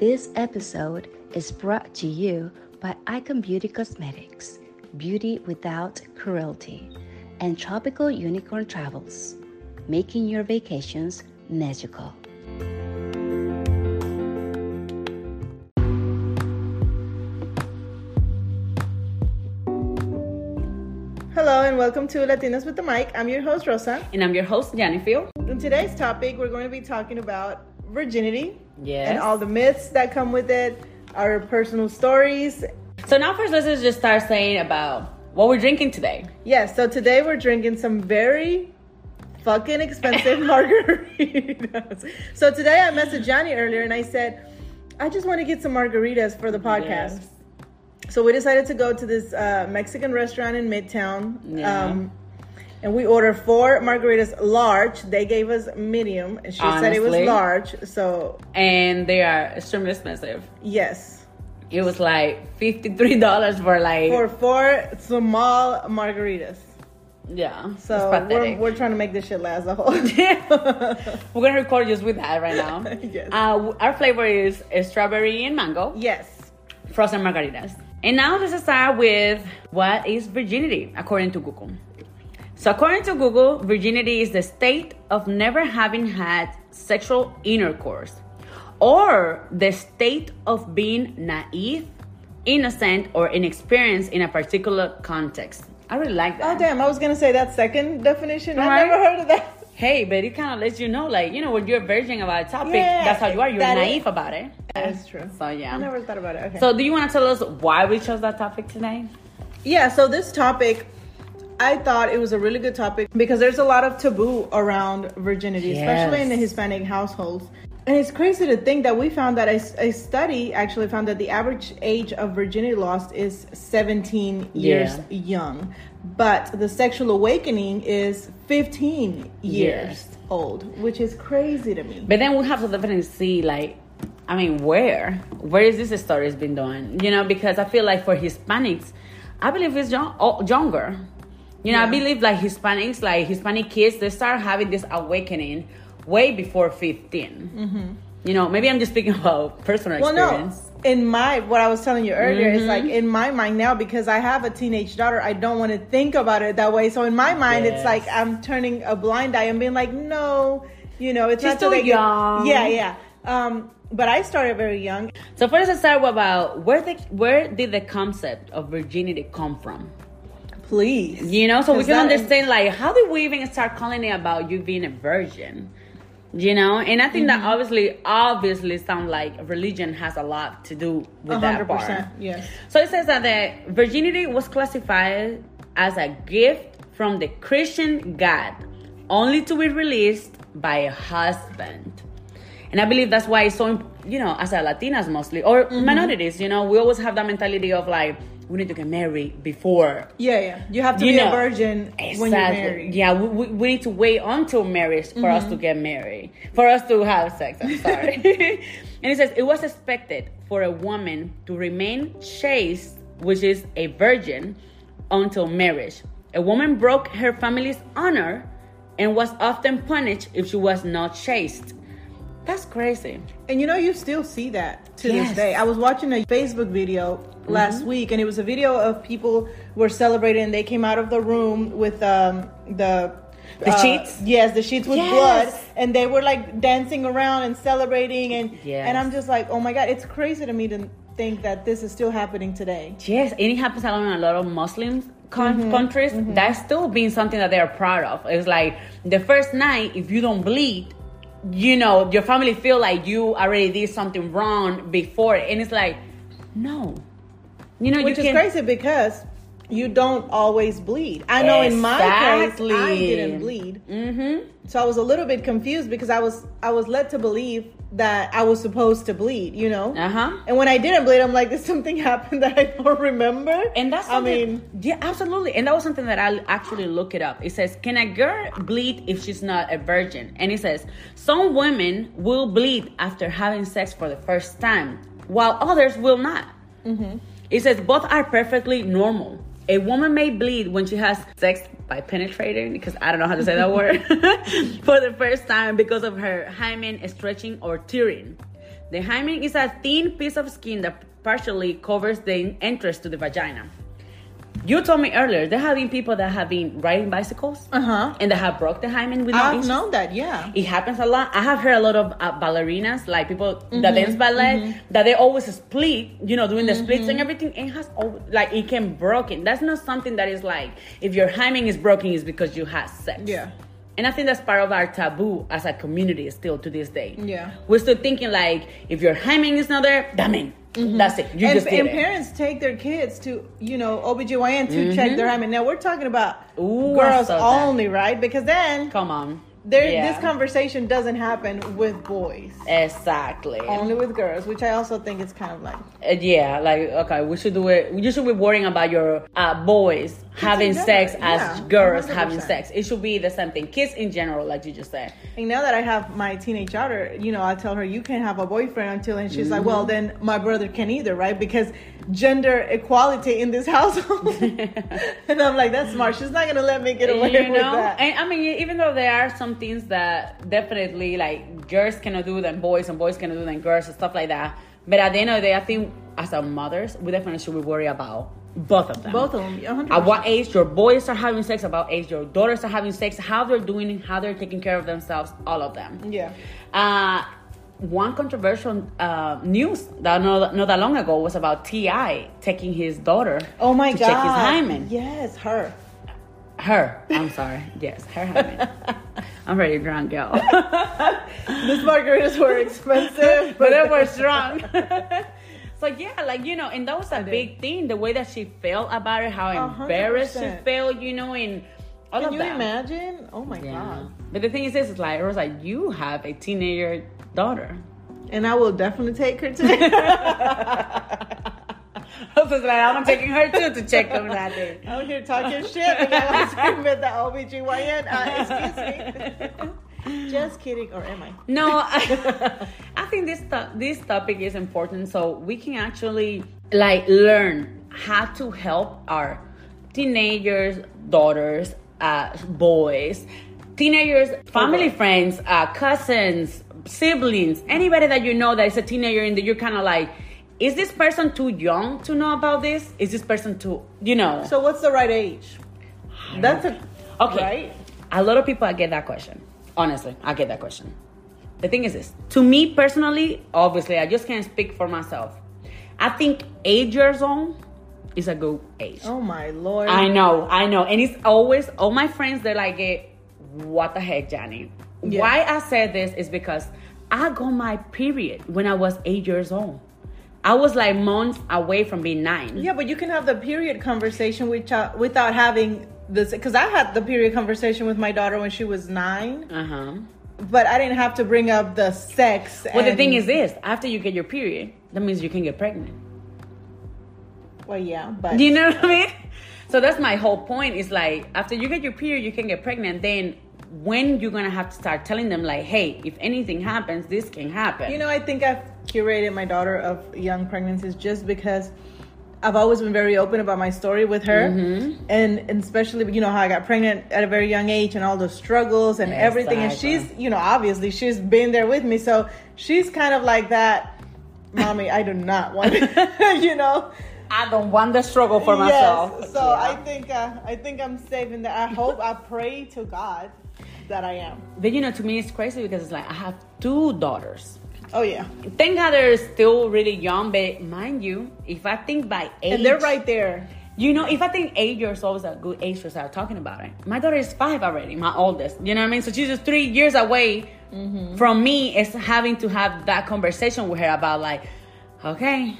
This episode is brought to you by Icon Beauty Cosmetics, beauty without cruelty, and Tropical Unicorn Travels, making your vacations magical. Hello and welcome to Latinas with the Mic. I'm your host Rosa. And I'm your host, Jennifer. In today's topic, we're going to be talking about virginity Yes. and all the myths that come with it, our personal stories. So now first let's just start saying about what we're drinking today. Yes, so today we're drinking some very fucking expensive margaritas. So today I messaged Jhanny earlier and I said, I just want to get some margaritas for the podcast. Yes. So we decided to go to this uh, Mexican restaurant in Midtown. Yeah. Um, and we ordered four margaritas large. They gave us medium. And she said it was large. So, And they are extremely expensive. yes. It was like $53 for like For four small margaritas. Yeah. So we're, we're trying to make this shit last a whole. Day. We're gonna record just with that right now. Yes. Uh, our flavor is strawberry and mango, yes. frozen margaritas. And now let's start with what is virginity according to Google. So according to Google, virginity is the state of never having had sexual intercourse or the state of being naive, innocent, or inexperienced in a particular context. I really like that. Oh damn! I was gonna say that second definition. I Right. never heard of that. Hey, but it kind of lets you know, like, you know, when you're virgin about a topic, Yeah, that's how you are. You're that is- naive about it. That's true. So, yeah. I never thought about it. Okay. So, do you want to tell us why we chose that topic today? Yeah, so this topic, I thought it was a really good topic because there's a lot of taboo around virginity, especially in the Hispanic households. And it's crazy to think that we found that a, a study actually found that the average age of virginity lost is 17 years Yeah. young, but the sexual awakening is 15 years Yes. old, which is crazy to me. But then we have to definitely see, like, I mean, where? Where is this story has been done? You know, because I feel like for Hispanics, I believe it's young, younger. You know, I believe like Hispanics, like Hispanic kids, they start having this awakening way before 15. You know, maybe I'm just speaking about personal Mm-hmm. Well, experience. no. In my what I was telling you earlier is like Mm-hmm. in my mind now because I have a teenage daughter, I don't want to think about it that way. So in my mind, it's like I'm turning a blind eye and being like, no, you know, it's She's not too get- young. Yeah, yeah. Um, but I started very young. So first, let's start about where the where did the concept of virginity come from? Please, You know, so we can understand like how did we even start calling it about you being a virgin? You know, and I think Mm-hmm. that obviously, obviously, sound like religion has a lot to do with A that part. Yes. So it says that the virginity was classified as a gift from the Christian God, only to be released by a husband. And I believe that's why it's so, you know, as a Latinas mostly, or Mm-hmm. minorities, you know, we always have that mentality of like, we need to get married before. Yeah, yeah. You have to You be know, a virgin when you're married. Yeah, we, we, we need to wait until marriage for us to Mm-hmm. get married, for us to have sex. I'm sorry. and it says it was expected for a woman to remain chaste, which is a virgin, until marriage. A woman broke her family's honor and was often punished if she was not chaste. That's crazy. And you know, you still see that to Yes. this day. I was watching a Facebook video last Mm-hmm. week, and it was a video of people were celebrating. And they came out of the room with um, the The sheets? Yes, the sheets with Yes. blood, and they were like dancing around and celebrating. And Yes. and I'm just like, oh my god, it's crazy to me to think that this is still happening today. Yes, and it happens a lot in a lot of Muslim con- Mm-hmm. countries. That's still being something that they're proud of. It's like the first night, if you don't bleed, you know, your family feel like you already did something wrong before, and it's like, no, you know, Which you is crazy because you don't always bleed. I know in my case, I didn't bleed. Mm-hmm. So I was a little bit confused because I was I was led to believe that I was supposed to bleed, you know. Uh huh. And when I didn't bleed, I'm like, did something happen that I don't remember? And that's I mean, yeah, absolutely. And that was something that I actually look it up. It says, "Can a girl bleed if she's not a virgin?" And it says, "Some women will bleed after having sex for the first time, while others will not." It says both are perfectly normal. A woman may bleed when she has sex by penetrating, because I don't know how to say that word, for the first time because of her hymen stretching or tearing. The hymen is a thin piece of skin that partially covers the entrance to the vagina. You told me earlier there have been people that have been riding bicycles Uh huh. and that have broke the hymen with I've known that. Yeah. It happens a lot. I have heard a lot of uh, ballerinas, like people Mm-hmm. that dance ballet, that they always split, you know, doing the splits and everything. It has al- like it can broken. That's not something that is like if your hymen is broken, is because you had sex. Yeah. And I think that's part of our taboo as a community still to this day. Yeah. We're still thinking like if your hymen is not there, that mean that's it. You and, just and parents take their kids to, you know, OBGYN to check their hymen. Now we're talking about Mm-hmm. Ooh, girls that. only, right? Because then Come on. there Yeah. this conversation doesn't happen with boys. Exactly. Only with girls, which I also think is kind of like Uh, yeah, like okay, we should do it. You should be worrying about your uh, boys having sex as yeah, girls 100%. having sex. It should be the same thing. Kids in general, like you just said. And now that I have my teenage daughter, you know, I tell her you can't have a boyfriend until, and she's like, well, Mm-hmm. then my brother can either, right? Because gender equality in this household. and I'm like, that's smart. She's not gonna let me get away you with know, that. and I mean, even though there are some things that definitely like girls cannot do than boys, and boys cannot do than girls, and stuff like that. But at the end of the day, I think as our mothers, we definitely should be worried about both of them. Both of them, 100%. At what age your boys are having sex, about age your daughters are having sex, how they're doing it, how they're taking care of themselves, all of them. Yeah. Uh, one controversial uh, news that not, not that long ago was about T.I. taking his daughter Oh my to god. check his hymen. Yes, her. Her, I'm sorry, yes, her hymen. I'm ready drunk, y'all, These margaritas were expensive, but they were strong. So yeah, like you know, and that was a big thing. The way that she felt about it, how A hundred embarrassed she felt, you know, and all Can of you that. imagine? Oh my Yeah. god. But the thing is, this is like, it was like you have a teenager daughter. And I will definitely take her to. I was like, I'm taking her too to check on that day. I'm here talking shit, and I want to scream at the OBGYN. Uh, excuse me. Just kidding, or am I? No, I, I think this to- this topic is important, so we can actually like learn how to help our teenagers, daughters, uh, boys, teenagers, family friends, uh, cousins, siblings, anybody that you know that is a teenager and that you're kind of like, is this person too young to know about this? Is this person too, you know? So, what's the right age? That's a Okay. Right? A lot of people I get that question. Honestly, I get that question. The thing is this. To me personally, obviously, I just can't speak for myself. I think eight years old is a good age. Oh my lord! I know, I know. And it's always all my friends they're like, eh, what the heck, Jhanny? Yeah. Why I said this is because I got my period when I was eight years old. I was like months away from being nine. Yeah, but you can have the period conversation with, without having this. Because I had the period conversation with my daughter when she was nine, Uh-huh. but I didn't have to bring up the sex. Well, the thing is this: after you get your period, that means you can get pregnant. well, yeah, but Do you know what I mean? So that's my whole point. Is like after you get your period, you can get pregnant. Then when you're gonna have to start telling them like, hey, if anything happens, this can happen. You know, I think I've curated my daughter of young pregnancies just because I've always been very open about my story with her, Mm-hmm. and, and especially you know how I got pregnant at a very young age and all the struggles and everything. And she's you know obviously she's been there with me, so she's kind of like that. Mommy, I do not want, you know. I don't want the struggle for myself. Yes, so I think uh, I think I'm saving that. I hope I pray to God that I am. But you know, to me, it's crazy because it's like I have two daughters. Oh yeah, Thank God they're still really young, but mind you, if I think by age, and they're right there. You know, if I think eight years old is a good age to start talking about it, my daughter is five already, my oldest. You know what I mean? So she's just three years away mm-hmm. from me. Is having to have that conversation with her about like, okay,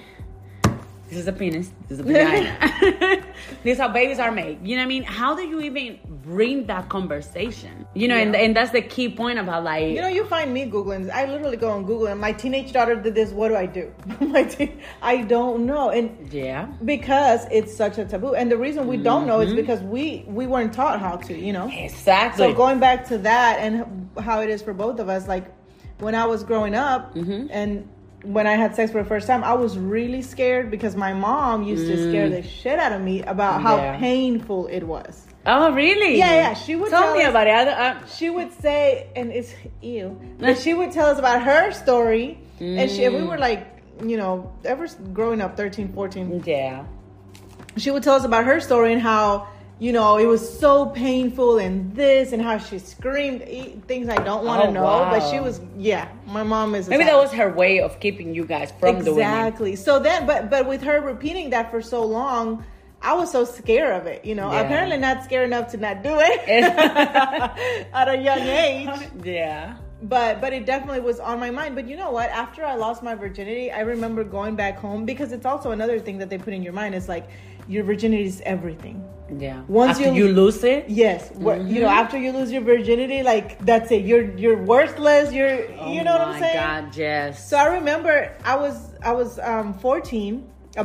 this is a penis, this is a vagina, this is how babies are made. You know what I mean? How do you even bring that conversation? You know, and, Yeah. and that's the key point about like, You know, you find me googling. I literally go on Google, and my teenage daughter did this. What do I do? my teen, I don't know, and yeah, because it's such a taboo. And the reason we don't know is because we we weren't taught how to. You know. exactly. So going back to that and how it is for both of us, like when I was growing up Mm-hmm. and when I had sex for the first time, I was really scared because my mom used to scare the shit out of me about how Mm. Yeah. painful it was. Oh, really? Yeah, yeah, she would tell, tell me us- about it. I, I, she would say, and it's ew, but she would tell us about her story, and she, and we were like, you know, ever growing up, 13, 14, yeah. she would tell us about her story and how, you know, it was so painful and this, and how she screamed things I don't want to Oh, know, but she was, yeah, my mom is. Maybe that was her way of keeping you guys from doing it. exactly. So then, but but with her repeating that for so long. I was so scared of it, you know. Yeah. Apparently, not scared enough to not do it at a young age yeah. but but it definitely was on my mind but you know what after i lost my virginity i remember going back home because it's also another thing that they put in your mind It's like your virginity is everything Yeah. Once After you- you, lose it. yes what, you know Mm-hmm. after you lose your virginity like that's it you're you're worthless you're you know what i'm saying Oh my God, yes. so I remember I was I was um, 14,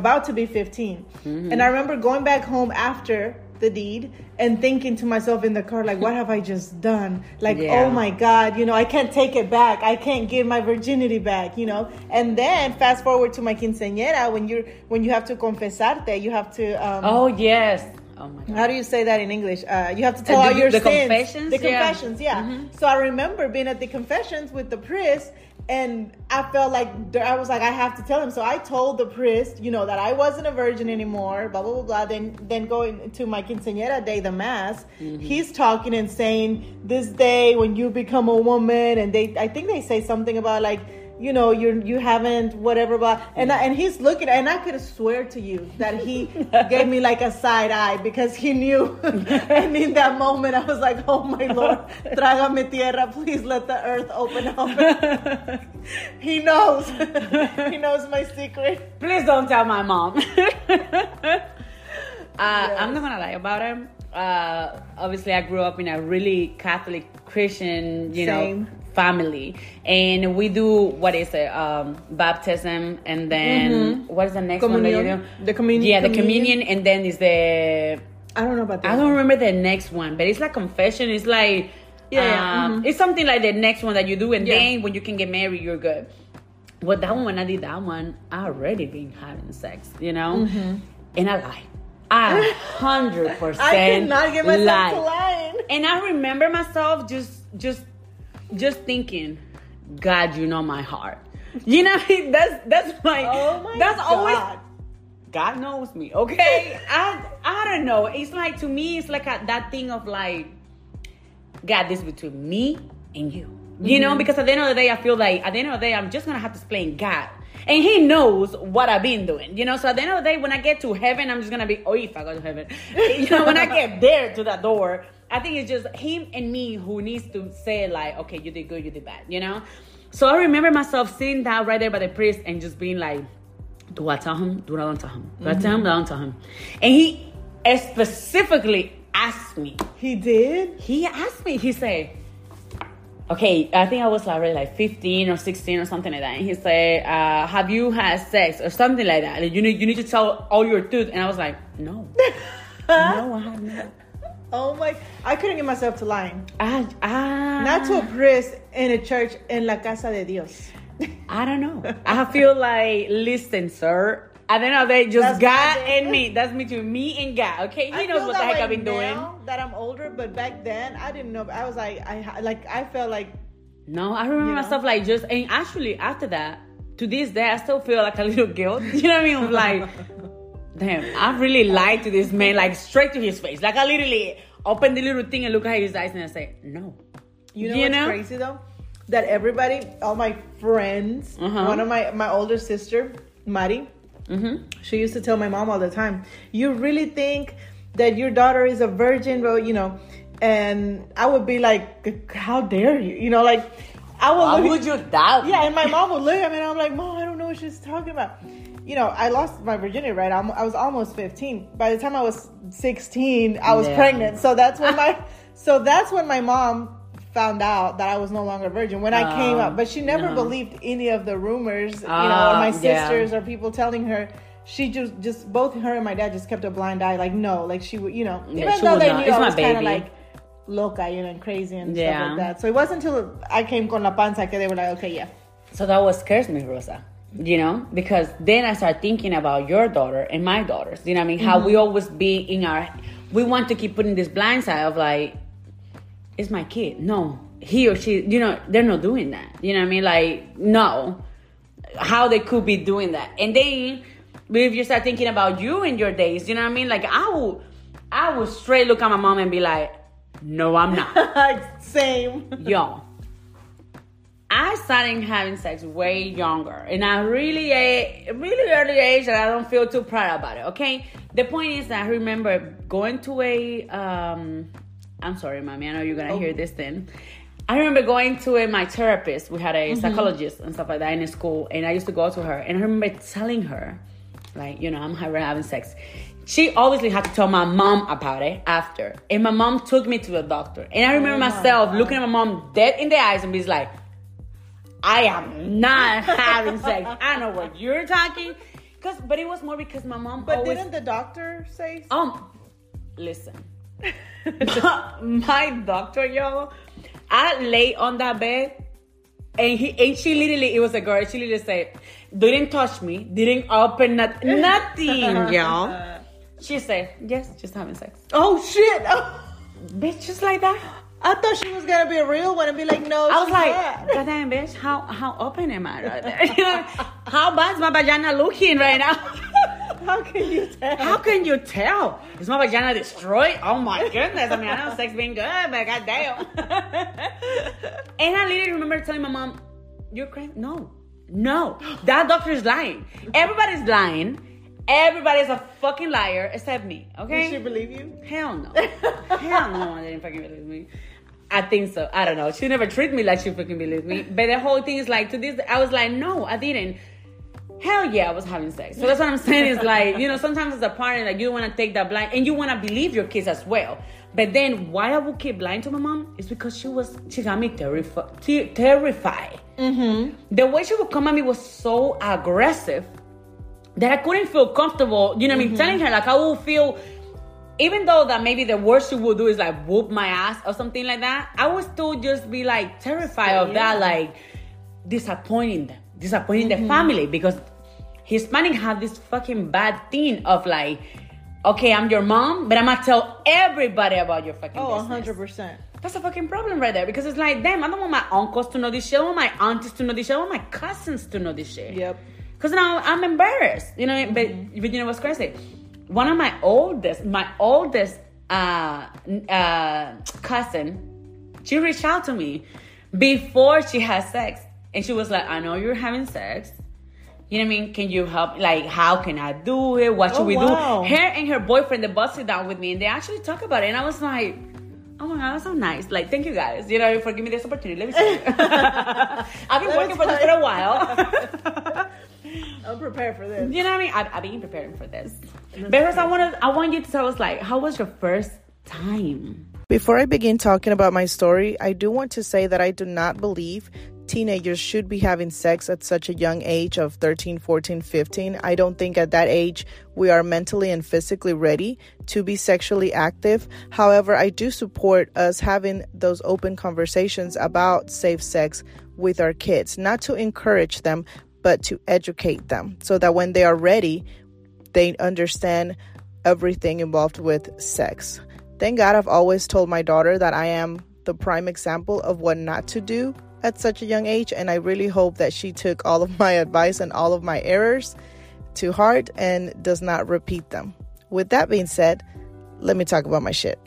about to be 15, Mm-hmm. and I remember going back home after the deed and thinking to myself in the car like, what have I just done? Like, Yeah. oh my God, you know, I can't take it back. I can't give my virginity back, you know. And then fast forward to my quinceañera when you're when you have to confesarte, you have to. Um, oh yes. Oh my God. how do you say that in English? Uh, you have to tell Uh, all the- your the sins. confessions? The Yeah. Mm-hmm. confessions, yeah. So I remember being at the confessions with the priest, and I felt like I was like, I have to tell him. So I told the priest, you know, that I wasn't a virgin anymore. Blah blah blah blah. Then then going to my quinceañera day, the mass, Mm-hmm. he's talking and saying this day when you become a woman, and they I think they say something about like you know you're you haven't whatever but and I, and he's looking and I could swear to you that he gave me like a side eye because he knew and in that moment I was like oh my lord trágame tierra please let the earth open up he knows he knows my secret Please don't tell my mom. uh, I'm not gonna lie about him. Uh, obviously, I grew up in a really Catholic Christian, you Same. know, family, and we do what is it? Um, baptism, and then what is the next one that you Communion. do? The communion- Yeah, the communion. communion, and then is the I don't know about that I don't remember the next one, but it's like confession. It's like Yeah, um, it's something like the next one that you do, and Yeah. then when you can get married, you're good. Well, that one when I did that one, I already been having sex, you know, and I lied. I hundred percent. I could not get myself to lying And I remember myself just, just, just thinking, God, you know my heart. You know, that's that's my oh my that's god always God knows me, okay? I I don't know. It's like to me, it's like a, that thing of like, God, this between me and you. You know, mm-hmm. because at the end of the day, I feel like at the end of the day, I'm just gonna have to explain God. And he knows what I've been doing, you know. So at the end of the day, when I get to heaven, I'm just gonna be, oh, if I go to heaven, you know, when I get there to that door, I think it's just him and me who needs to say like, okay, you did good, you did bad, you know. So I remember myself seeing that right there by the priest and just being like, do I tell him? Do I don't tell him? Do I mm-hmm. tell him? Do I don't tell him? And he specifically asked me. he did He asked me. He said, "Okay, I think I was already like 15 or 16 or something like that." And he said, uh, "Have you had sex or something like that? You need you need to tell all your truth." And I was like, "No, no, I have not. oh my I couldn't get myself to lying I, I not to a priest in a church in la casa de Dios I don't know. I feel like, listen, sir." At the end of the day, just That's God and me. That's between me and God. Okay, He I knows what the heck I've been doing. now That I'm older, but back then I didn't know. I was like, I like, I felt like, No, I remember You know? myself like just and actually after that, to this day I still feel like a little guilt. You know what I mean? Like, damn, I really lied to this man, like straight to his face. Like I literally opened the little thing and look at his eyes and I say, No. you know You what's know? crazy though? That everybody, all my friends, Uh-huh. one of my my older sister, Mari, Mm-hmm. she used to tell my mom all the time, "You really think that your daughter is a virgin?" Well, you know, and I would be like, "How dare you?" You know, like I would Why look. would you doubt? Yeah, and my mom would look at me and I'm like, Mom, I don't know what she's talking about. You know, I lost my virginity, right? I'm, I was almost 15. By the time I was 16, I was Yeah. pregnant. So that's when my so that's when my mom found out that I was no longer a virgin when I came Oh, up. But she never no. believed any of the rumors, you know, Ah, or my yeah. sisters or people telling her. She just, just both her and my dad just kept a blind eye, like no, like she would, you know, Yeah, even though they not. knew It's I was kind of like loca, you know, and crazy and stuff like that. So it wasn't until I came con la panza que they were like, okay, yeah. So that was scares me, Rosa. You know, because then I start thinking about your daughter and my daughters. You know what I mean? How we always be in our we want to keep putting this blind side of like, it's my kid. No, he or she, you know, they're not doing that. You know what I mean? Like, no, how they could be doing that. And then if you start thinking about you in your days, you know what I mean? Like, I will, I will straight look at my mom and be like, no, I'm not. Same. Yo, I started having sex way younger, and I really, a really early age, and I don't feel too proud about it. Okay, the point is that I remember going to a. Um, I'm sorry, mommy. I know you're gonna Oh. hear this thing. I remember going to my therapist. We had a Mm-hmm. psychologist and stuff like that in school, and I used to go to her. And I remember telling her, like, you know, I'm having sex. She obviously had to tell my mom about it after, and my mom took me to the doctor. And I remember Oh my myself looking at my mom dead in the eyes and be like, I am not having sex. I know what you're talking. Cause, but it was more because my mom But always. didn't the doctor say? Um, listen. my doctor, yo, I lay on that bed, and he and she literally, it was a girl. She literally said, "Didn't touch me, didn't open not, nothing, y'all. She said, "Yes, just having sex." Oh shit! Oh. Bitch, just like that. I thought she was gonna be a real one and be like, no. I was like, not. God damn, bitch, how how open am I right there? You know, how bad's my vagina looking right now? how can you tell? How can you tell? Is my vagina destroyed? Oh my goodness. I mean, I know sex being good, but goddamn. and I literally remember telling my mom, You're crazy? No. No. That doctor is lying. Everybody's lying. Everybody's a fucking liar except me, okay? Did she believe you? Hell no. Hell no, I didn't fucking believe me. I think so. I don't know. She never treated me like she fucking believed me. But the whole thing is like to this I was like, no, I didn't. Hell yeah, I was having sex. So that's what I'm saying is like, you know, sometimes as a parent, like you want to take that blind and you want to believe your kids as well. But then why I would keep lying to my mom is because she was she got me terrified. terrified. Mm-hmm. The way she would come at me was so aggressive that I couldn't feel comfortable. You know what I mean? Telling her like I will feel, even though that maybe the worst she would do is like whoop my ass or something like that. I would still just be like terrified of that, like disappointing them, disappointing the mm-hmm. family because Hispanic have this fucking bad thing of like, okay, I'm your mom, but I'm gonna tell everybody about your fucking Oh, business. hundred percent. That's a fucking problem right there because it's like, damn, I don't want my uncles to know this shit. I don't want my aunties to know this shit. I want my cousins to know this shit. Yep. Because now I'm embarrassed. You know, but, mm-hmm. but you know what's crazy? One of my oldest, my oldest uh, uh, cousin, she reached out to me before she had sex. And she was like, I know you're having sex. You know what I mean? Can you help? Like, how can I do it? What should Oh, we wow. do? Her and her boyfriend, they busted down with me and they actually talk about it. And I was like, oh my God, that's so nice. Like, thank you guys, you know, for giving me this opportunity. Let me see. I've been Let working for this for a while. I'm prepared for this. You know what I mean? I've, I've been preparing for this. But first, I want to. I want you to tell us like, how was your first time? Before I begin talking about my story, I do want to say that I do not believe teenagers should be having sex at such a young age of 13, 14, 15. I don't think at that age we are mentally and physically ready to be sexually active. However, I do support us having those open conversations about safe sex with our kids, not to encourage them, but to educate them so that when they are ready, they understand everything involved with sex. Thank God I've always told my daughter that I am the prime example of what not to do at such a young age, and I really hope that she took all of my advice and all of my errors to heart and does not repeat them. With that being said, let me talk about my shit.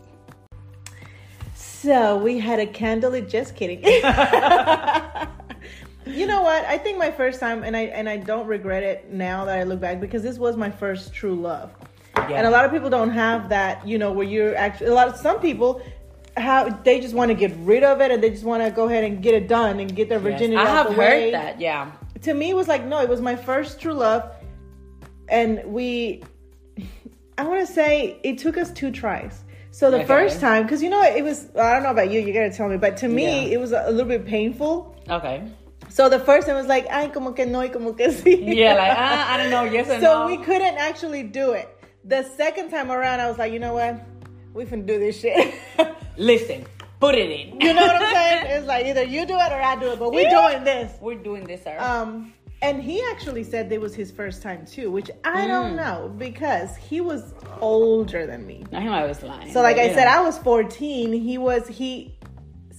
So we had a candlelit. Just kidding. you know what? I think my first time, and I and I don't regret it now that I look back because this was my first true love. And a lot of people don't have that. You know, where you're actually a lot of some people. How they just want to get rid of it and they just want to go ahead and get it done and get their virginity I have heard way. that. Yeah. to me it was like no it was my first true love and we i want to say it took us two tries so the Okay. first time because you know it was i don't know about you you gotta tell me but to me Yeah. it was a little bit painful Okay. So the first time was like ay como que no y como que sí Yeah, like ah, I don't know. Yes or so no. we couldn't actually do it the second time around i was like you know what we can do this shit Listen, put it in. you know what i'm saying it's like either you do it or i do it but we're Yeah. doing this We're doing this, sir. um And he actually said it was his first time too, which I Mm. don't know because he was older than me. I him, I was lying. So like I you said. I was 14. He was he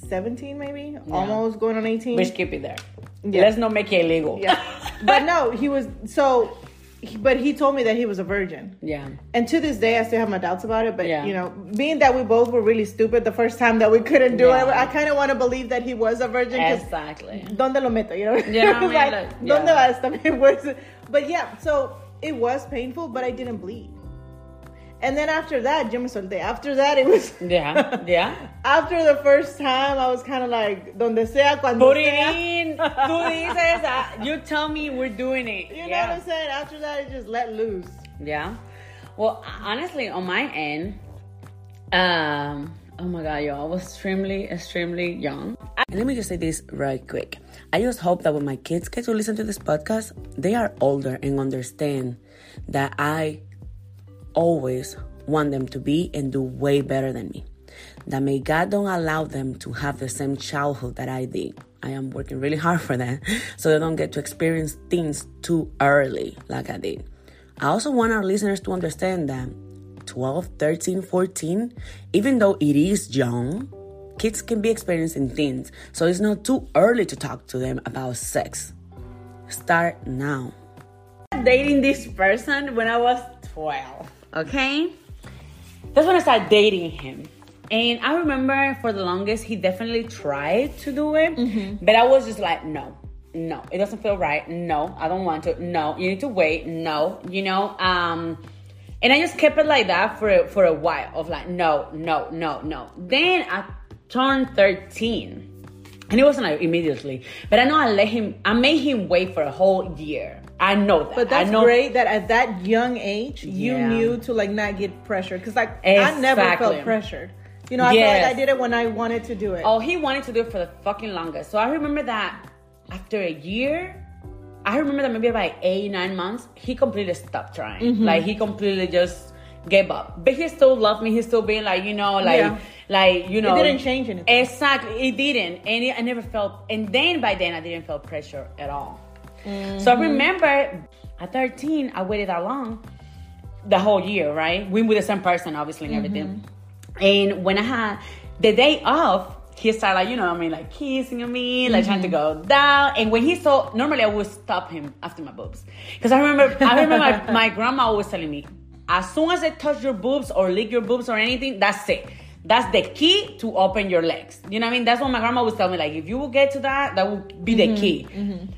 17 maybe, almost going on 18. we should keep it there. Yeah. Let's not make it illegal. yeah. but no, he was so. he- But he told me that he was a virgin. Yeah. And to this day, I still have my doubts about it. But Yeah. you know, being that we both were really stupid the first time that we couldn't do Yeah. it, I kind of want to believe that he was a virgin. Exactly. ¿Dónde lo meto? You know? Yeah, like, like, ¿Dónde yeah. va esta? Pues, But yeah, so it was painful, but I didn't bleed. And then after that, yo me solté. After that, it was. Yeah. Yeah. After the first time, I was kind of like, donde sea, cuando Put it sea. in. Tú dices, ah, you tell me we're doing it. You know yeah. what I'm saying? After that, it just let loose. Yeah. Well, honestly, on my end, um, oh my god, yo, I was extremely, extremely young. And let me just say this right quick. I just hope that when my kids get to listen to this podcast, they are older and understand that I always want them to be and do way better than me. That may God don't allow them to have the same childhood that I did. I am working really hard for that so they don't get to experience things too early like I did. I also want our listeners to understand that 12, 13, 14, even though it is young, kids can be experiencing things. So it's not too early to talk to them about sex. Start now. Dating this person when I was 12. Okay? That's when I started dating him. And I remember for the longest, he definitely tried to do it. But I was just like, no, no, it doesn't feel right. No, I don't want to. No, you need to wait. No, you know. Um, and I just kept it like that for for a while of like, no, no, no, no. Then I turned 13. And it wasn't like immediately. But I know I let him, I made him wait for a whole year. I know that. But that's I know, great that at that young age you Yeah. knew to like not get pressured because like I never felt pressured. You know, I felt like I did it when I wanted to do it. Oh, he wanted to do it for the fucking longest. So I remember that after a year, I remember that maybe about eight, nine months, he completely stopped trying. Mm-hmm. Like he completely just gave up. But he still loved me. He still being like, you know, like, Yeah. Like you know, it didn't change anything. Exactly, it didn't, and it, I never felt. And then by then, I didn't feel pressure at all. So Mm-hmm. I remember at 13, I waited that long, the whole year, right? We with the same person, obviously, and everything. And when I had the day off, he started like, you know, I mean, like kissing me, like trying to go down. And when he saw, normally I would stop him after my boobs. Because I remember, I remember my, my grandma always telling me, as soon as they touch your boobs or lick your boobs or anything, that's it. That's the key to open your legs. You know what I mean? That's what my grandma would tell me. Like, if you will get to that, that will be the mm-hmm. key. Mm-hmm.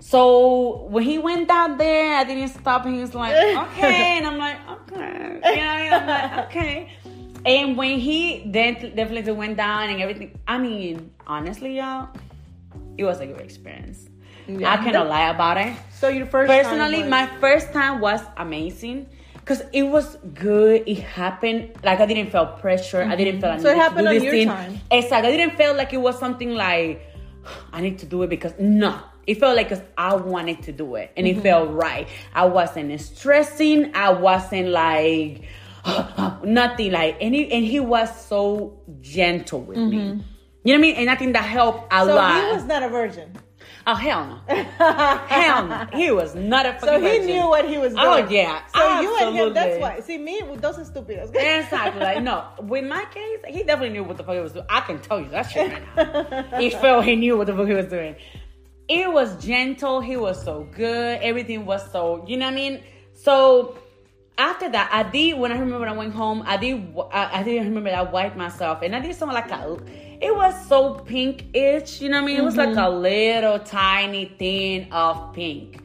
So when he went out there, I didn't stop. He was like, okay, and I'm like, okay, you know, what I mean? I'm like, okay. And when he then definitely went down and everything, I mean, honestly, y'all, it was a good experience. I cannot lie about it. so your first time Personally, my first time was amazing because it was good. It happened like I didn't feel pressure. I didn't feel I Mm-hmm. So it happened on your thing. time. Exactly. I didn't feel like it was something like I need to do it because no. It felt like 'cause I wanted to do it and Mm-hmm. it felt right. I wasn't stressing. I wasn't like nothing like and he, and he was so gentle with me. You know what I mean? And I think that helped a Mm-hmm. so lot. he was not a virgin. Oh hell no. hell no. He was not a fucking So he virgin. knew what he was oh, doing. Oh yeah. So you and him, that's why. See me, with those are stupid. Exactly. Like no, with my case, he definitely knew what the fuck he was doing. I can tell you that shit right now. he felt he knew what the fuck he was doing. It was gentle. He was so good. Everything was so. You know what I mean? So after that, I did. When I remember when I went home, I did. I, I did remember I wiped myself, and I did something like a. It was so pinkish. You know what I mean? It was like a mm-hmm. little tiny thing of pink,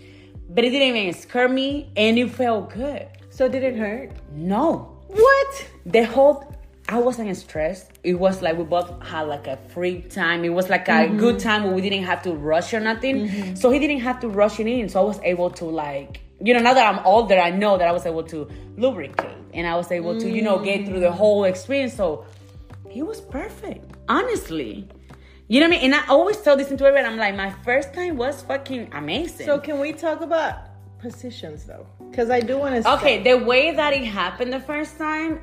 but it didn't even scare me, and it felt good. So did it hurt? No, What? the whole I wasn't stressed. It was like we both had like a free time. It was like a mm-hmm. good time where we didn't have to rush or nothing. Mm-hmm. So he didn't have to rush it in. So I was able to like, you know, now that I'm older, I know that I was able to lubricate and I was able to, you know, get through the mm. whole experience. So he was perfect, honestly. You know what I mean? And I always tell this into everyone. I'm like, my first time was fucking amazing. So can we talk about positions though? Because I do want to. Okay, the way that it happened the first time,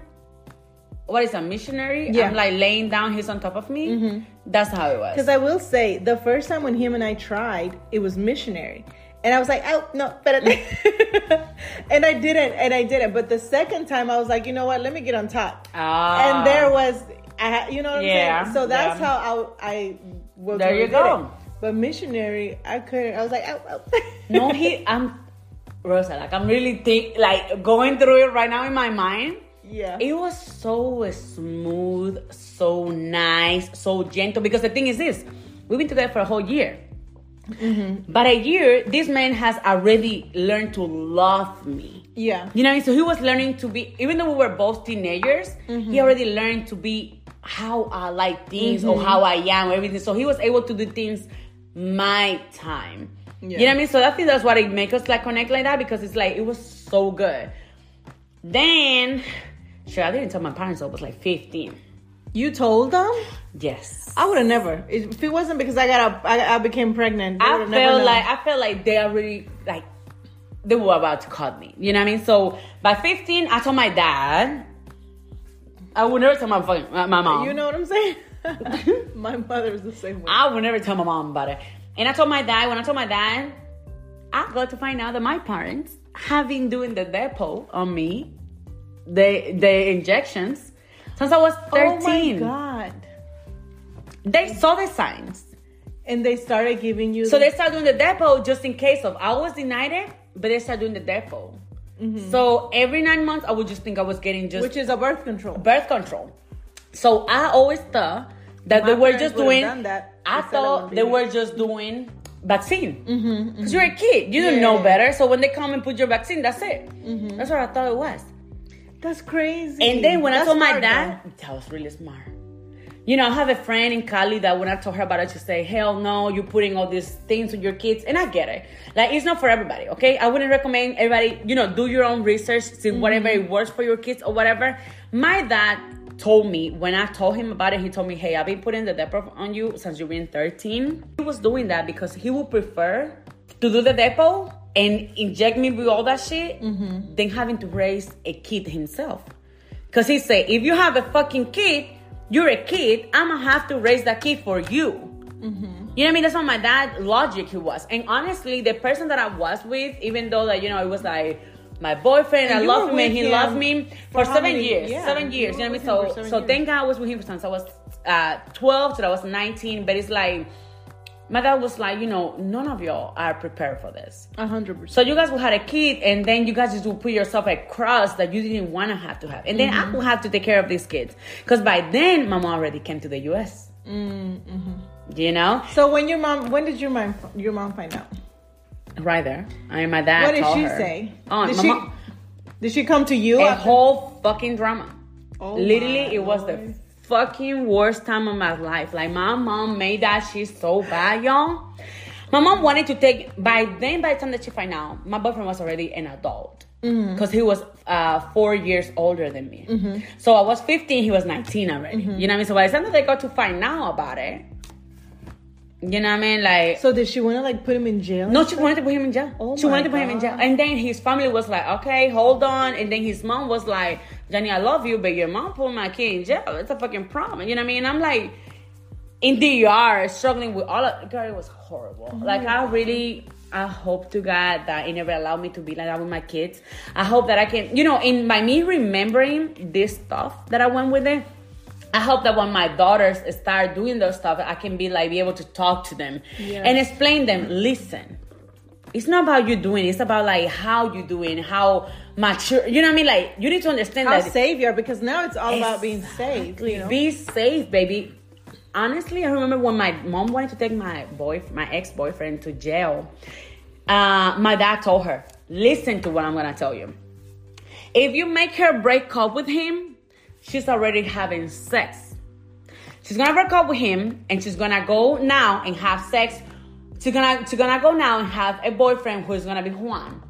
what is a missionary? Yeah. I'm like laying down, he's on top of me. That's how it was. Because I will say, the first time when him and I tried, it was missionary. And I was like, oh no, espérate. and I didn't, and I didn't. But the second time, I was like, you know what? Let me get on top. Ah. and there was, I, ha- you know what I'm Yeah, saying? So that's yeah. how I, I was. There you go. it. But missionary, I couldn't. I was like, oh, oh. no, he. I'm Rosa. Like I'm really think like going through it right now in my mind. yeah. It was so smooth, so nice, so gentle. Because the thing is this, we've been together for a whole year. Mm-hmm. But a year, this man has already learned to love me. yeah. You know, so he was learning to be, even though we were both teenagers, he mm-hmm. already learned to be how I like things or mm-hmm. how I am or everything. So he was able to do things my time. You know what I mean? So I think that's what it makes us like connect like that because it's like it was so good. Then, sure, I didn't tell my parents I was like 15. You told them? Yes. I would have never. If it wasn't because I got a, I, I became pregnant. I felt like I felt like they already like they were about to cut me. You know what I mean? So by 15, I told my dad. I would never tell my fucking my mom. You know what I'm saying? My mother is the same way. I would never tell my mom about it. And I told my dad. When I told my dad, I got to find out that my parents have been doing the Depo on me, the the injections, since I was 13. Oh my god! They saw the signs. And they started giving you. So the- they start doing the Depo just in case of I was denied it, but they start doing the Depo. Mm-hmm. So every nine months, I would just think I was getting just which is a birth control. birth control. So I always thought that My they were just doing. that I thought they were just doing vaccine mm-hmm, mm-hmm. because you're a kid, you don't know better. So when they come and put your vaccine, that's it. Mm-hmm. That's what I thought it was. That's crazy. And then when I That's told my dad, that was really smart. You know, I have a friend in Cali that when I told her about it, she say, "Hell no, you're putting all these things on your kids," and I get it. Like it's not for everybody, okay? I wouldn't recommend everybody. You know, do your own research, see mm-hmm. whatever it works for your kids or whatever. My dad told me when I told him about it, he told me, "Hey, I've been putting the Depo on you since you've been 13." He was doing that because he would prefer to do the Depo and inject me with all that shit mm-hmm. than having to raise a kid himself. Cause he said, if you have a fucking kid, you're a kid. I'ma have to raise that kid for you. You know what I mean? That's what my dad logic he was. And honestly, the person that I was with, even though that you know it was like my boyfriend, And I you love were him, and he loved me for seven many- years. yeah, seven years. were You know what I mean? with him for So so years. thank God I was with him since I was uh, 12 till I was 19. But it's like my dad was like, you know, none of y'all are prepared for this. A hundred percent. So you guys will have a kid, and then you guys just will put yourself at cross that you didn't want to have to have, and then I will have to take care of these kids because by then my mom already came to the U.S. Mm-hmm. You know, So when your mom, when did your mom, your mom find out? right there. I mean, my dad. What did she her. say? Oh, did she, mom- did she come to you? a after- whole fucking drama. Oh Literally, it was Lord. the fucking worst time of my life. Like my mom made that shit so bad, y'all. My mom wanted to take. By then, by the time that she find out, my boyfriend was already an adult Mm-hmm. because he was uh, four years older than me. So I was 15, he was 19 already. Mm-hmm. You know what I mean? So by the time that they got to find out about it, you know what I mean? Like, So did she want to like put him in jail? no, she wanted to put him in jail. Oh she wanted to put him in jail. And then his family was like, okay, hold on. And then his mom was like, Jhanny, I love you, but your mom put my kid in jail. It's a fucking problem. You know what I mean? And I'm like, in DR, struggling with all of girl, it was horrible. Oh like, I really, I hope to God that He never allowed me to be like that with my kids. I hope that I can, you know, in by me remembering this stuff that I went with it, I hope that when my daughters start doing those stuff, I can be like be able to talk to them Yeah. and explain them. Listen, it's not about you doing. It's about like how you doing, how mature. You know what I mean? Like you need to understand How that. savior because now it's all about being safe. You know? Be safe, baby. Honestly, I remember when my mom wanted to take my boy, my ex boyfriend, to jail. Uh, my dad told her, "Listen to what I'm gonna tell you. If you make her break up with him, she's already having sex. She's gonna break up with him, and she's gonna go now and have sex. She's gonna she's gonna go now and have a boyfriend who is gonna be Juan.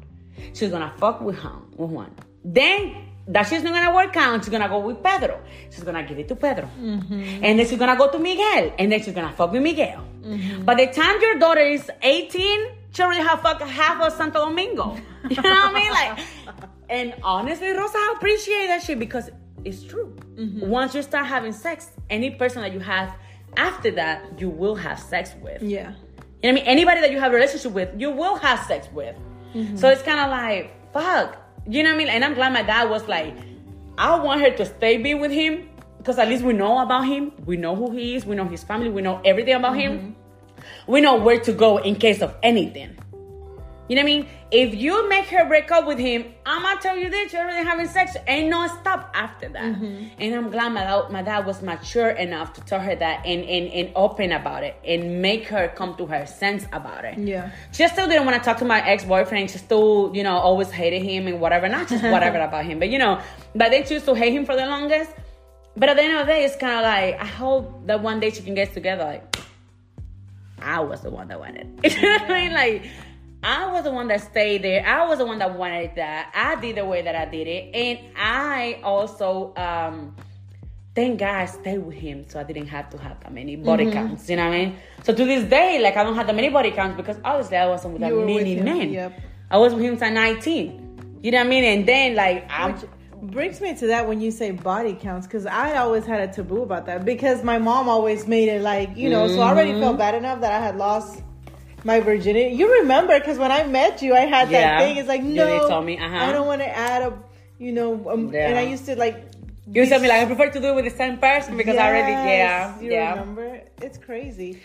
She's gonna fuck with him with Juan. Then that she's not gonna work out. She's gonna go with Pedro. She's gonna give it to Pedro, mm-hmm. and then she's gonna go to Miguel, and then she's gonna fuck with Miguel. Mm-hmm. By the time your daughter is 18, she already have fucked half of Santo Domingo. You know what I mean? Like, and honestly, Rosa, I appreciate that shit because it's true. Mm-hmm. Once you start having sex, any person that you have after that, you will have sex with. Yeah. You know what I mean? Anybody that you have a relationship with, you will have sex with. Mm-hmm. So it's kind of like, fuck. You know what I mean? And I'm glad my dad was like, I want her to stay be with him because at least we know about him. We know who he is. We know his family. We know everything about him. Mm-hmm. We know where to go in case of anything. You know what I mean? If you make her break up with him, I'm gonna tell you this: you're already having sex. Ain't no stop after that. Mm-hmm. And I'm glad my dad, my dad was mature enough to tell her that and, and and open about it and make her come to her sense about it. Yeah. She still didn't want to talk to my ex boyfriend. She still, you know, always hated him and whatever. Not just whatever about him, but you know, but they choose to hate him for the longest. But at the end of the day, it's kind of like I hope that one day she can get together. Like I was the one that wanted. You know what I mean? Like I was the one that stayed there. I was the one that wanted that. I did the way that I did it, and I also um thank God I stayed with him, so I didn't have to have that many body Mm-hmm. counts. You know what I mean? So to this day, like I don't have that many body counts because obviously I wasn't with that with many him, men. yep. I was with him since nineteen. You know what I mean? And then like. Which brings me to that when you say body counts, because I always had a taboo about that because my mom always made it like, you know, so I already Mm-hmm. felt bad enough that I had lost my virginity. You remember, because when I met you, I had Yeah. that thing. It's like, no, they told me, uh-huh. I don't want to add a, you know, um, Yeah. and I used to like. You tell me like I prefer to do it with the same person because I already yeah You yeah. remember? It's crazy.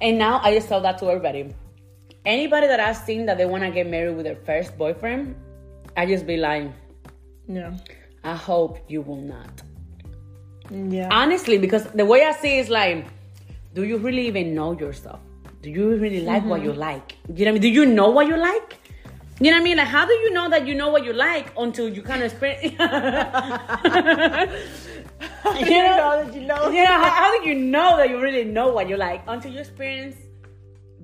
And now I just tell that to everybody. Anybody that I've seen that they want to get married with their first boyfriend, I just be like, Yeah. I hope you will not. Yeah. Honestly, because the way I see it is like, do you really even know yourself? Do you really like what you mm-hmm. like? You know what I mean? Do you know what you like? You know what I mean? Like, how do you know that you know what you like until you kind of experience? you know that you know. you know, how, how do you know that you really know what you like until you experience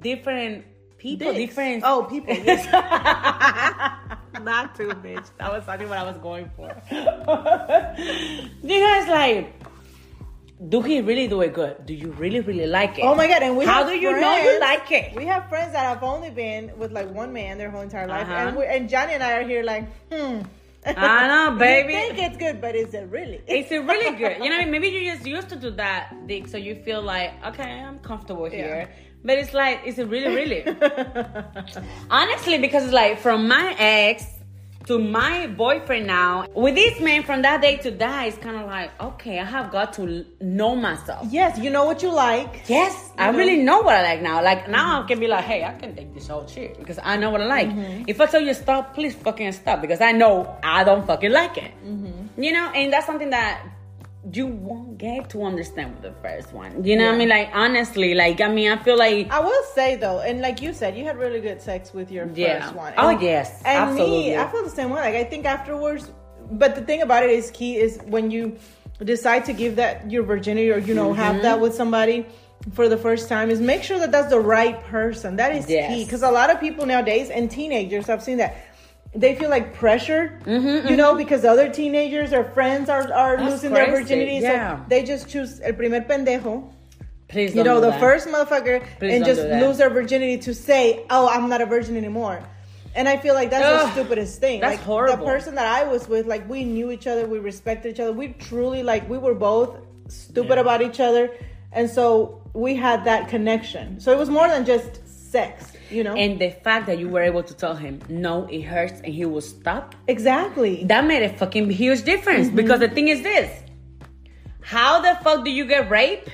different people, Dicks. different. Oh, people. Yes. not too, bitch. That was not what I was going for. you guys like, do he really do it good? Do you really, really like it? Oh my god! And we How have do you know you like it? We have friends that have only been with like one man their whole entire life, Uh-huh. and we, and Jhanny and I are here like, hmm. I know, baby. You think it's good, but is it really? Is it really good? You know, what I mean? maybe you just used to do that, Dick, so you feel like, okay, I'm comfortable here. But it's like, is it really, really? Honestly, because it's like from my ex to my boyfriend now, with this man from that day to that, it's kind of like, okay, I have got to know myself. yes, you know what you like. Yes, I really know what I like now. Like now, I can be like, hey, I can take this whole shit because I know what I like. Mm-hmm. If I tell you stop, please fucking stop because I know I don't fucking like it. Mm-hmm. You know, and that's something that you won't get to understand with the first one. You know what I mean? Like honestly, like I mean, I feel like I will say though, and like you said, you had really good sex with your Yeah. first one. Oh, And- yes, and absolutely. me, I feel the same way. Like I think afterwards, but the thing about it is key is when you decide to give that your virginity or you know Mm-hmm. have that with somebody for the first time is make sure that that's the right person. That is Yes. key because a lot of people nowadays and teenagers, I've seen that. They feel like pressured, Mm-hmm, you know, because other teenagers or friends are, are That's losing their virginity. yeah. So they just choose el primer pendejo please, you know, the that. first motherfucker Please and just lose their virginity to say, "Oh, I'm not a virgin anymore." And I feel like that's Ugh, the stupidest thing. that's like horrible. the person that I was with, like we knew each other, we respected each other, we truly like we were both stupid Yeah. about each other, and so we had that connection. So it was more than just sex, you know. And the fact that you were able to tell him, no, it hurts, and he will stop, exactly. that made a fucking huge difference. Because the thing is this how the fuck do you get raped?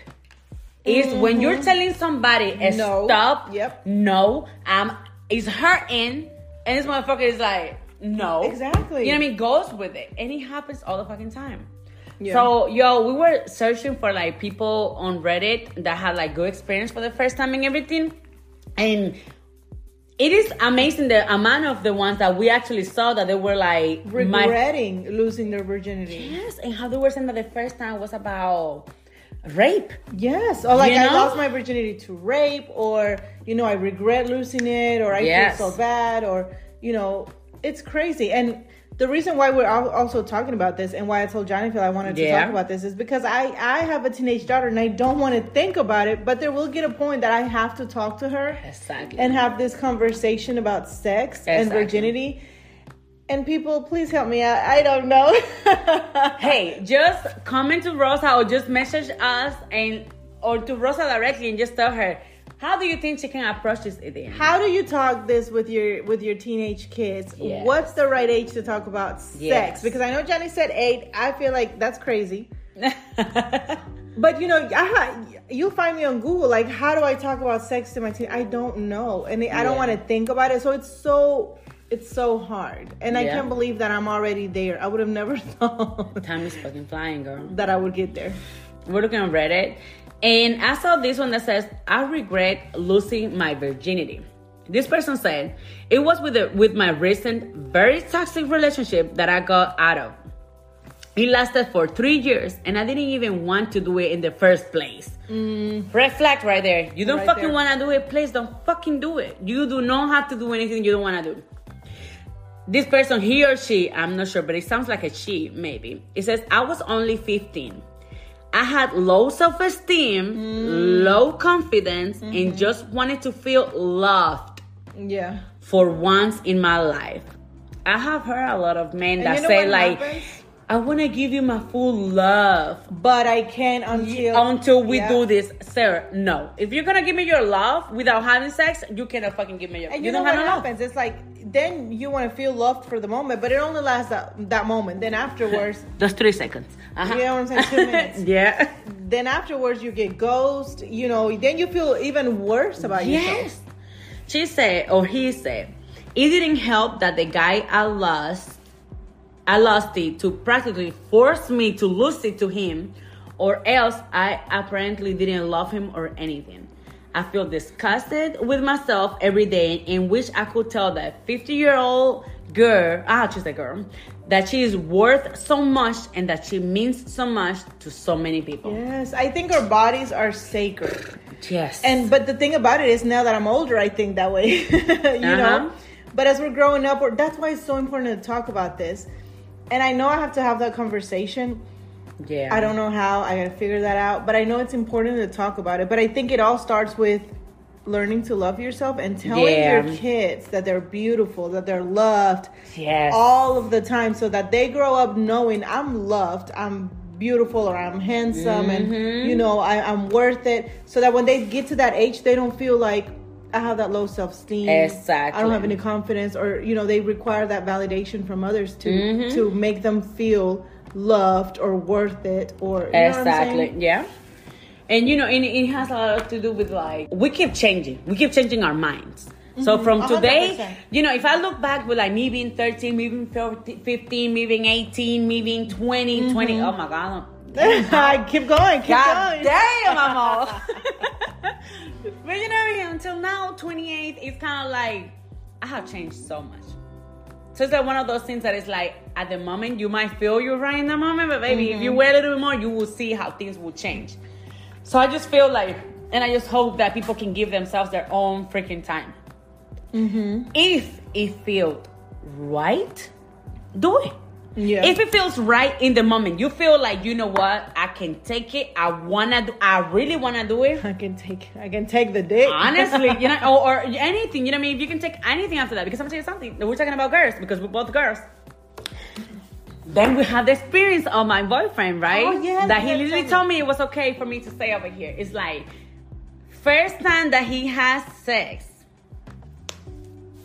Is when you're telling somebody, No. stop, Yep. no, um, it's hurting, and this motherfucker is like, no. Exactly. You know what I mean? Goes with it. And it happens all the fucking time. Yeah. So, yo, we were searching for like people on Reddit that had like good experience for the first time and everything. And it is amazing the amount of the ones that we actually saw that they were like my regretting losing their virginity. yes, and how they were saying that the first time was about rape. Yes, or like You I lost my virginity to rape, or you know I regret losing it, or I Yes. feel so bad, or you know it's crazy. And the reason why we're also talking about this, and why I told Jhanny Phil I wanted to Yeah. talk about this, is because I I have a teenage daughter, and I don't want to think about it, but there will get a point that I have to talk to her Exactly. and have this conversation about sex and virginity. And people, please help me out. I don't know. hey, just comment to Rosa or just message us and or to Rosa directly and just tell her, How do you think she can approach this idea? How do you talk this with your with your teenage kids? Yes. What's the right age to talk about sex? Yes. Because I know Jhanny said eight. I feel like that's crazy. But you know, I, ha- you find me on Google. Like, how do I talk about sex to my teen? I don't know, and I don't want to think about it. So it's so it's so hard, and I can't believe that I'm already there. I would have never thought Time is fucking flying, girl. that I would get there. We're looking on Reddit, and I saw this one that says, "I regret losing my virginity." This person said, "It was with the, with my recent very toxic relationship that I got out of. It lasted for three years, and I didn't even want to do it in the first place. Mm. Red flag right there. You don't Right fucking want to do it. Please don't fucking do it. You do not have to do anything you don't want to do." This person, he or she, I'm not sure, but it sounds like a she, maybe. It says, I was only 15. I had low self esteem, mm. low confidence, and mm-hmm. just wanted to feel loved Yeah. for once in my life. I have heard a lot of men And that you know say, like, happens? I want to give you my full love But I can't until until we Yeah. do this. Sir, no. If you're going to give me your love without having sex, you cannot fucking give me your And you, know don't what have no love. happens? It's like then you want to feel loved for the moment, but it only lasts that, that moment. Then afterwards, Just three seconds. Uh-huh. you know what I'm saying? Two minutes. yeah. then afterwards you get ghost. You know, then you feel even worse about yourself. Yes. She said, or he said, it didn't help that the guy I lost, I lost it to practically force me to lose it to him, or else I apparently didn't love him or anything. I feel disgusted with myself every day and wish I could tell that 50 year old girl, ah, she's a girl, that she is worth so much and that she means so much to so many people. Yes, I think our bodies are sacred. Yes. And but the thing about it is now that I'm older, I think that way. you Uh-huh. know. But as we're growing up, we're, that's why it's so important to talk about this. And I know I have to have that conversation. Yeah. I don't know how. I gotta figure that out. But I know it's important to talk about it. But I think it all starts with learning to love yourself and telling Yeah. your kids that they're beautiful, that they're loved Yes. all of the time so that they grow up knowing I'm loved, I'm beautiful, or I'm handsome, Mm-hmm. and you know, I, I'm worth it. So that when they get to that age, they don't feel like I have that low self esteem. Exactly. I don't have any confidence, or you know, they require that validation from others to Mm-hmm. to make them feel loved or worth it, or you know what I'm exactly yeah and you know and it has a lot to do with like we keep changing we keep changing our minds so Mm-hmm. from today 100%. you know if i look back with like me being 13 me being 15 me being 18 me being 20 20 oh my god I keep going, keep God going. damn, I'm all. but you know, until now, 28th, it's kind of like I have changed so much. So it's like one of those things that is like at the moment you might feel you're right in the moment, but baby, if Mm-hmm. you wait a little bit more, you will see how things will change. So I just feel like, and I just hope that people can give themselves their own freaking time. Mm-hmm. If it feels right, do it. Yeah. If it feels right in the moment, you feel like you know what, I can take it. I wanna do. I really wanna do it. I can take, I can take the dick. Honestly, you know, or, or anything. You know what I mean? If you can take anything after that, because I'm gonna tell you something. We're talking about girls because we're both girls. Then we have the experience of my boyfriend, right? Oh, yes, that he literally told me it was okay for me to stay over here. It's like first time that he has sex.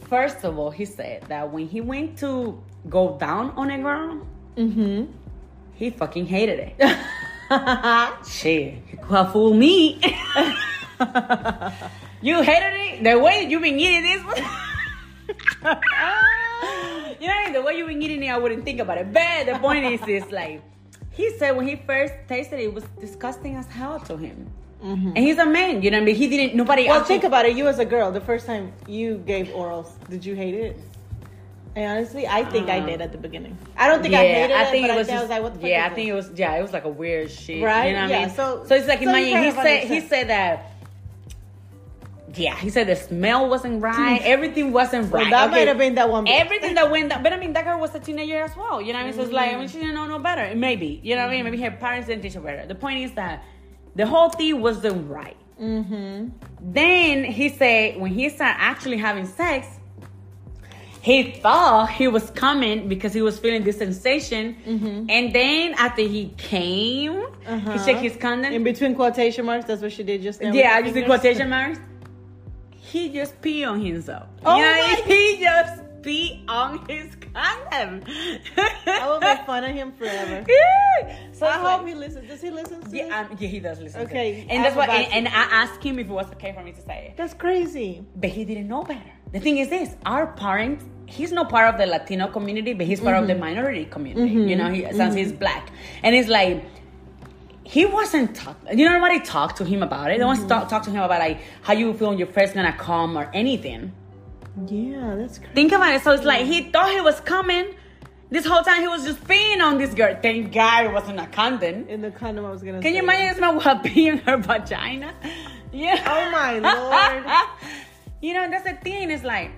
First of all, he said that when he went to go down on a girl, Mm-hmm. he fucking hated it. Shit, you could fool me. you hated it the way you've been eating this. you know, the way you've been eating it, I wouldn't think about it. But the point is, is like he said when he first tasted it, it was disgusting as hell to him. And he's a man, you know what I mean? He didn't. Nobody. Well, actually- think about it. You as a girl, the first time you gave orals, did you hate it? And honestly, I think I Uh, did at the beginning. I don't think I hated I it, think but it was I, just, was like, what the fuck yeah, I think it was yeah, it was like a weird shit, Right? You know what Yeah, I mean? so- so it's like so he said he said that. Yeah, he said the smell wasn't right. Everything wasn't right. that might have been that one bitch. Everything that went down, but I mean, that girl was a teenager as well. You know what I mean? So it's like, I mean, she didn't know no better. Maybe, you know what I mean? Maybe her parents didn't teach her better. The point is that the whole thing wasn't right. Mm-hmm. Then he said when he started actually having sex, he thought he was coming because he was feeling this sensation, Mm-hmm. and then after he came, he checked his condom. In between quotation marks, that's what she did just now. yeah, I just in quotation marks. He just pee on himself. Oh know, my he just pee on his condom. I will make fun of him forever. Yeah. So I hope like- he listens. Does he listen to yeah, um, yeah, he does listen. Okay, and that's why. And, and I asked him if it was okay for me to say it, That's crazy. but he didn't know better. The thing is this: our parents. He's not part of the Latino community, but he's part of the Mm-hmm. minority community. You know, he since he's black, and it's like he wasn't talk. You know, nobody talked to him about it. No Mm-hmm. one talk, talk to him about like how you feel when your first gonna come or anything. Yeah, that's crazy. Think about it. So it's like he thought he was coming. This whole time he was just peeing on this girl. Thank God it wasn't a condom. In the condom, I was gonna. Can you imagine this man a pee in her vagina? Yeah. Oh my lord. you know, that's the thing. It's like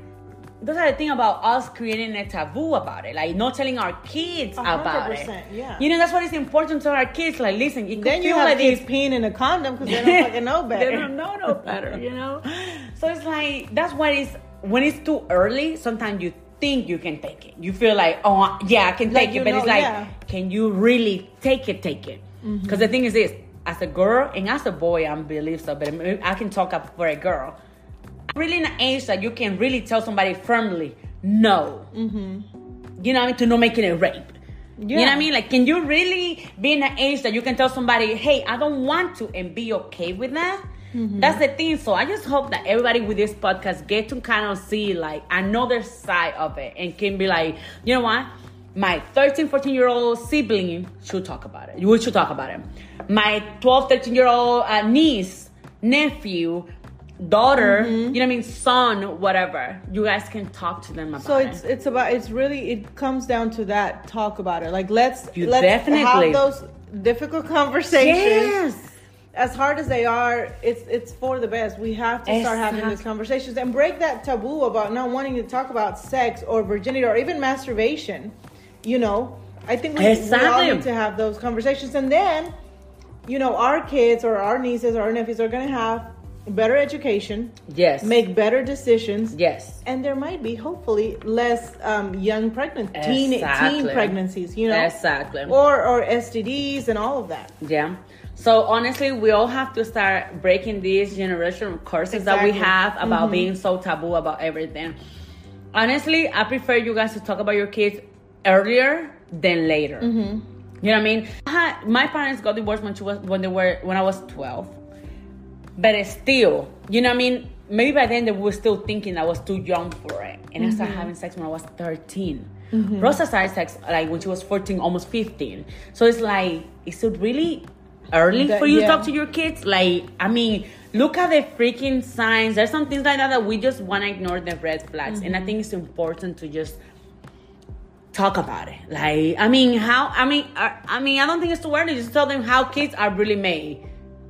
those are the thing about us creating a taboo about it, like not telling our kids about it. yeah. You know, that's what is important to our kids. Like, listen, it could Then you feel have like kids this. peeing in a condom because they don't fucking know better. they don't know no better, you know. So it's like that's what is when it's too early. Sometimes you think you can take it. You feel like, oh yeah, I can take you it, but know, it's like, yeah. Mm-hmm. can you really take it? Take it? Because the thing is this: as a girl and as a boy, I believe so, but I can talk up for a girl. Really, in an age that you can really tell somebody firmly no. Mm-hmm. You know what I mean? To not making it rape. You know what I mean? Like, can you really be in an age that you can tell somebody, hey, I don't want to, and be okay with that? Mm-hmm. That's the thing. So I just hope that everybody with this podcast get to kind of see like another side of it and can be like, you know what? My 13, 14 year old sibling should talk about it. We should talk about it. My 12, 13 year old uh, niece, nephew, daughter, Mm-hmm. you know what I mean? Son, whatever. You guys can talk to them about So it. it's it's about it's really it comes down to that talk about it. Like let's You let's definitely- have those difficult conversations. Yes. As hard as they are, it's it's for the best. We have to start having these conversations and break that taboo about not wanting to talk about sex or virginity or even masturbation. You know, I think we, we all need to have those conversations, and then, you know, our kids or our nieces or our nephews are going to have better education, yes. make better decisions, yes. and there might be hopefully less um, young pregnant teen, teen pregnancies you know Exactly. or or stds and all of that Yeah. So honestly, we all have to start breaking these generational curses that we Exactly. Mm-hmm. have about being so taboo about everything. Honestly, I prefer you guys to talk about your kids earlier than later. Mm-hmm. You know what I mean? I had, my parents got divorced when she was when they were when I was twelve, but still, you know what I mean? Maybe by then they were still thinking I was too young for it, and I started mm-hmm. having sex when I was 13 mm-hmm. Rosa started sex like when she was fourteen, almost fifteen. So it's like, is it really early That- for you yeah. to talk to your kids? Like, I mean, look at the freaking signs. There's some things like that that we just want to ignore the red flags, and I mm-hmm. think it's important to just talk about it. Like, I mean, how? I mean, I, I mean, I don't think it's too early. Just tell them how kids are really made.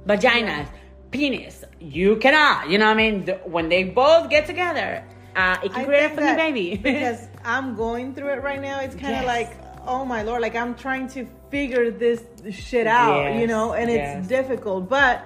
Vaginas, penis. You cannot. You know what I mean? The- when they both get together, uh, it can I create a funny baby. because i'm going through it right now it's kind of Yes. like oh my lord like i'm trying to figure this shit out you know and it's yes. difficult but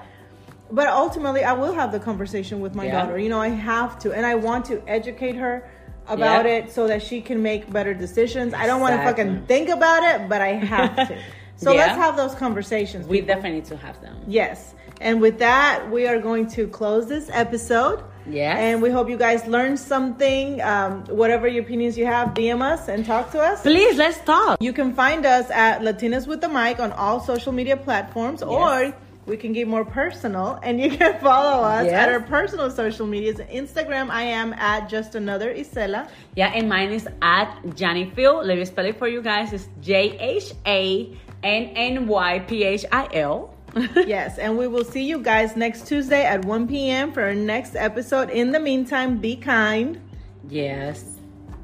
but ultimately i will have the conversation with my Yeah. daughter you know i have to and i want to educate her about it so that she can make better decisions i don't want to fucking think about it but i have to so Yeah. let's have those conversations we definitely need to have them. Yes. And with that, we are going to close this episode. Yeah. And we hope you guys learned something. Um, whatever your opinions you have, DM us and talk to us. Please, let's talk. You can find us at Latinas with the Mic on all social media platforms, or we can get more personal and you can follow us Yes. at our personal social medias. Instagram, I am at just another Isela. Yeah, and mine is at Jhanny Phil. Let me spell it for you guys. It's J H A N N Y P H I L. yes, and we will see you guys next Tuesday at 1 p.m. for our next episode. In the meantime, be kind. Yes.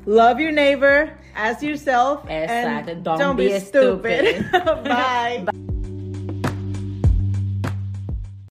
Love your neighbor as yourself. Exactly. And Don't don't be be stupid. stupid. Bye.